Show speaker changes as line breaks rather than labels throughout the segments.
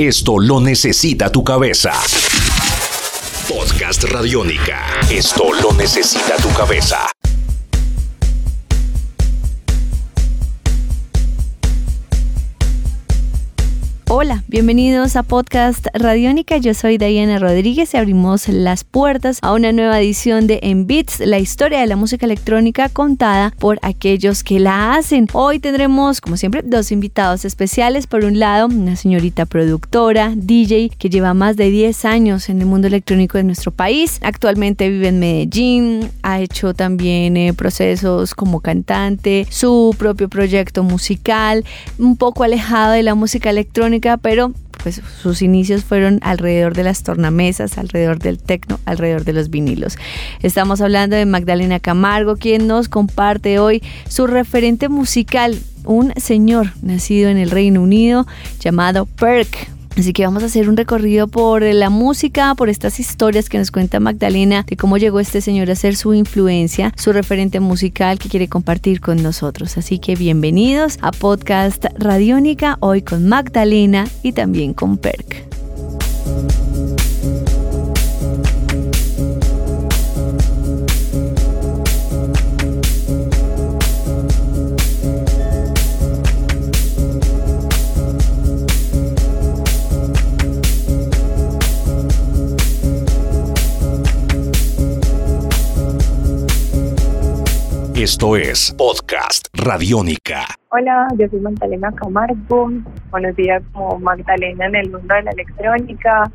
Esto lo necesita tu cabeza. Podcast Radiónica. Esto lo necesita tu cabeza.
Hola, bienvenidos a Podcast Radiónica. Yo soy Diana Rodríguez y abrimos las puertas a una nueva edición de En Beats, la historia de la música electrónica contada por aquellos que la hacen. Hoy tendremos, como siempre, dos invitados especiales. Por un lado, una señorita productora, DJ, que lleva más de 10 años en el mundo electrónico de nuestro país. Actualmente vive en Medellín, ha hecho también eh, procesos como cantante, su propio proyecto musical, un poco alejado de la música electrónica pero pues sus inicios fueron alrededor de las tornamesas, alrededor del tecno, alrededor de los vinilos. Estamos hablando de Magdalena Camargo, quien nos comparte hoy su referente musical, un señor nacido en el Reino Unido llamado Perk. Así que vamos a hacer un recorrido por la música, por estas historias que nos cuenta Magdalena de cómo llegó este señor a ser su influencia, su referente musical que quiere compartir con nosotros. Así que bienvenidos a Podcast Radiónica, hoy con Magdalena y también con Perk.
Esto es Podcast Radiónica.
Hola, yo soy Magdalena Camargo, conocida como Magdalena en el mundo de la electrónica.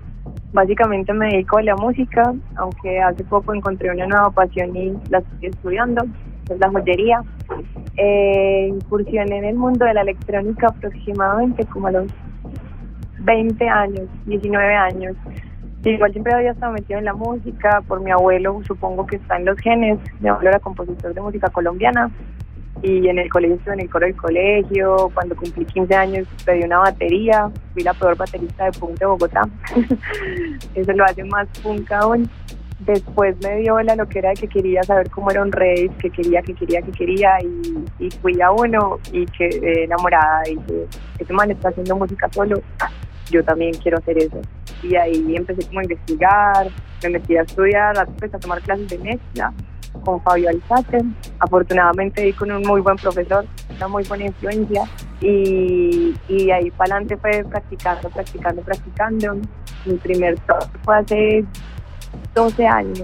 Básicamente me dedico a la música, aunque hace poco encontré una nueva pasión y la estoy estudiando, es la joyería. Eh, incursioné en el mundo de la electrónica aproximadamente como a los 20 años, 19 años igual siempre había estado metido en la música, por mi abuelo supongo que está en los genes, mi abuelo era compositor de música colombiana y en el colegio en el coro del colegio, cuando cumplí 15 años pedí una batería, fui la peor baterista de punk de Bogotá, eso lo hace más punk aún. Después me dio la loquera de que quería saber cómo era un rey, que quería, que quería, que quería, y, fui a uno y quedé enamorada. Y dije, ese man está haciendo música solo, yo también quiero hacer eso. Y ahí empecé como a investigar, me metí a estudiar, a, pues, a tomar clases de mezcla con Fabio Alzate. Afortunadamente di con un muy buen profesor, una muy buena influencia. Y, y ahí para adelante fue practicando, practicando, practicando. Mi primer toque fue hace 12 años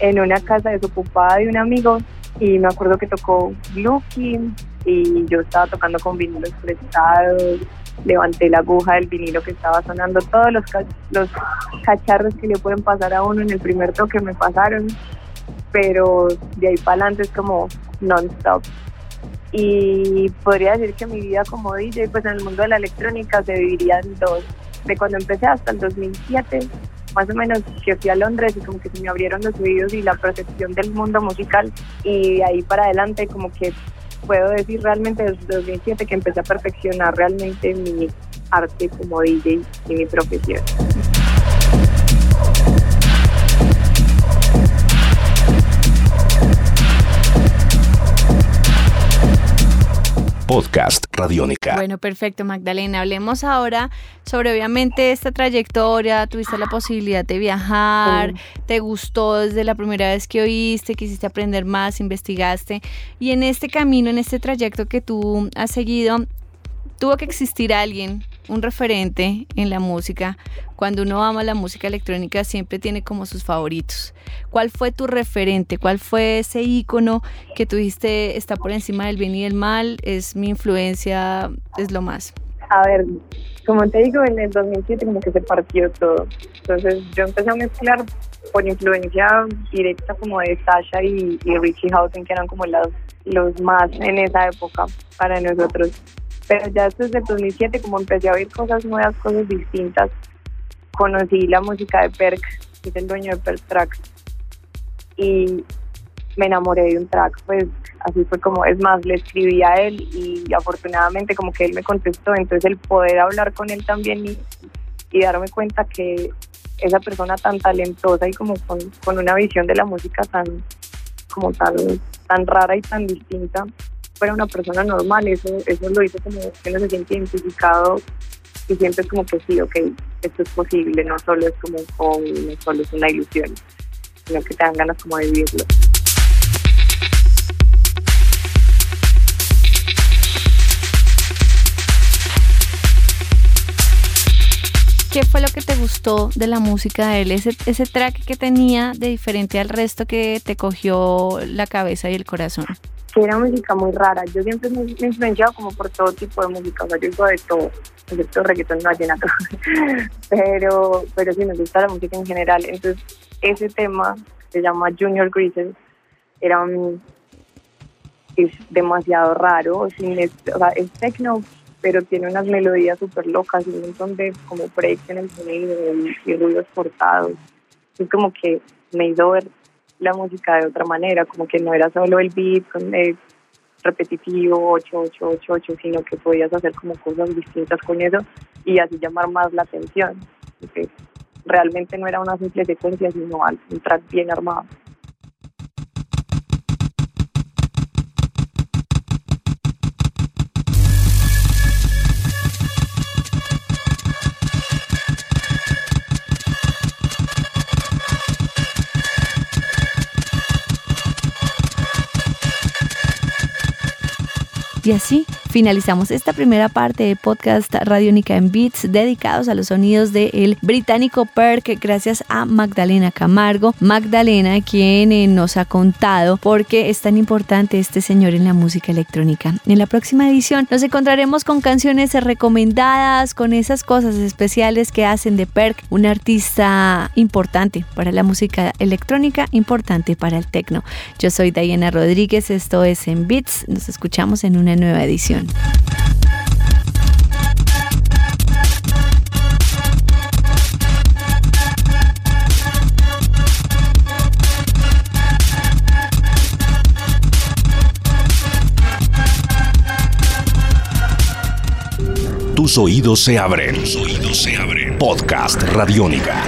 en una casa desocupada de un amigo y me acuerdo que tocó Looking y yo estaba tocando con vinilos prestados, levanté la aguja del vinilo que estaba sonando, todos los, los cacharros que le pueden pasar a uno en el primer toque me pasaron, pero de ahí para adelante es como non-stop. Y podría decir que mi vida como DJ, pues en el mundo de la electrónica se dividiría en dos. De cuando empecé hasta el 2007, más o menos que fui a Londres y como que se me abrieron los oídos y la percepción del mundo musical. Y de ahí para adelante como que puedo decir realmente desde 2007 que empecé a perfeccionar realmente mi arte como DJ y mi profesión.
Podcast Radiónica.
Bueno, perfecto, Magdalena. Hablemos ahora sobre obviamente esta trayectoria. Tuviste la posibilidad de viajar, te gustó desde la primera vez que oíste, quisiste aprender más, investigaste. Y en este camino, en este trayecto que tú has seguido, tuvo que existir alguien un referente en la música. Cuando uno ama la música electrónica siempre tiene como sus favoritos. ¿Cuál fue tu referente? ¿Cuál fue ese icono que tuviste está por encima del bien y del mal? Es mi influencia, es lo más.
A ver, como te digo, en el 2007 como que se partió todo. Entonces yo empecé a mezclar por influencia directa como de Sasha y, Richie Housen, que eran como los, los más en esa época para nosotros pero ya desde el 2007 como empecé a oír cosas nuevas, cosas distintas, conocí la música de Perk, que es el dueño de Perk Tracks, y me enamoré de un track, pues así fue como, es más, le escribí a él y afortunadamente como que él me contestó, entonces el poder hablar con él también y, darme cuenta que esa persona tan talentosa y como con, con una visión de la música tan como tan rara y tan distinta fuera una persona normal, eso, eso lo hizo como que uno se siente identificado y sientes como que sí, ok, esto es posible, no solo es como un hobby, no solo es una ilusión, sino que te dan ganas como de vivirlo.
¿Qué fue lo que te gustó de la música de él? Ese, ese track que tenía de diferente al resto que te cogió la cabeza y el corazón.
Que era música muy rara. Yo siempre me he influenciado como por todo tipo de música. O sea, yo digo de todo, excepto reggaetón no vallenato. pero, pero sí me gusta la música en general. Entonces, ese tema se llama Junior Greases. Era un, es demasiado raro. Sin, o sea, es techno pero tiene unas melodías súper locas y un montón de como breaks en el sonido y, ruidos cortados. Es como que me hizo ver la música de otra manera, como que no era solo el beat el repetitivo 8, 8, 8, 8, sino que podías hacer como cosas distintas con eso y así llamar más la atención. Porque realmente no era una simple secuencia, sino un track bien armado.
Y así finalizamos esta primera parte de podcast Radiónica en Beats dedicados a los sonidos del británico Perk gracias a Magdalena Camargo. Magdalena quien eh, nos ha contado por qué es tan importante este señor en la música electrónica. En la próxima edición nos encontraremos con canciones recomendadas, con esas cosas especiales que hacen de Perk un artista importante para la música electrónica, importante para el techno. Yo soy Diana Rodríguez, esto es en Beats, nos escuchamos en una nueva edición.
Tus oídos se abren. Tus oídos se abren. Podcast Radiónica.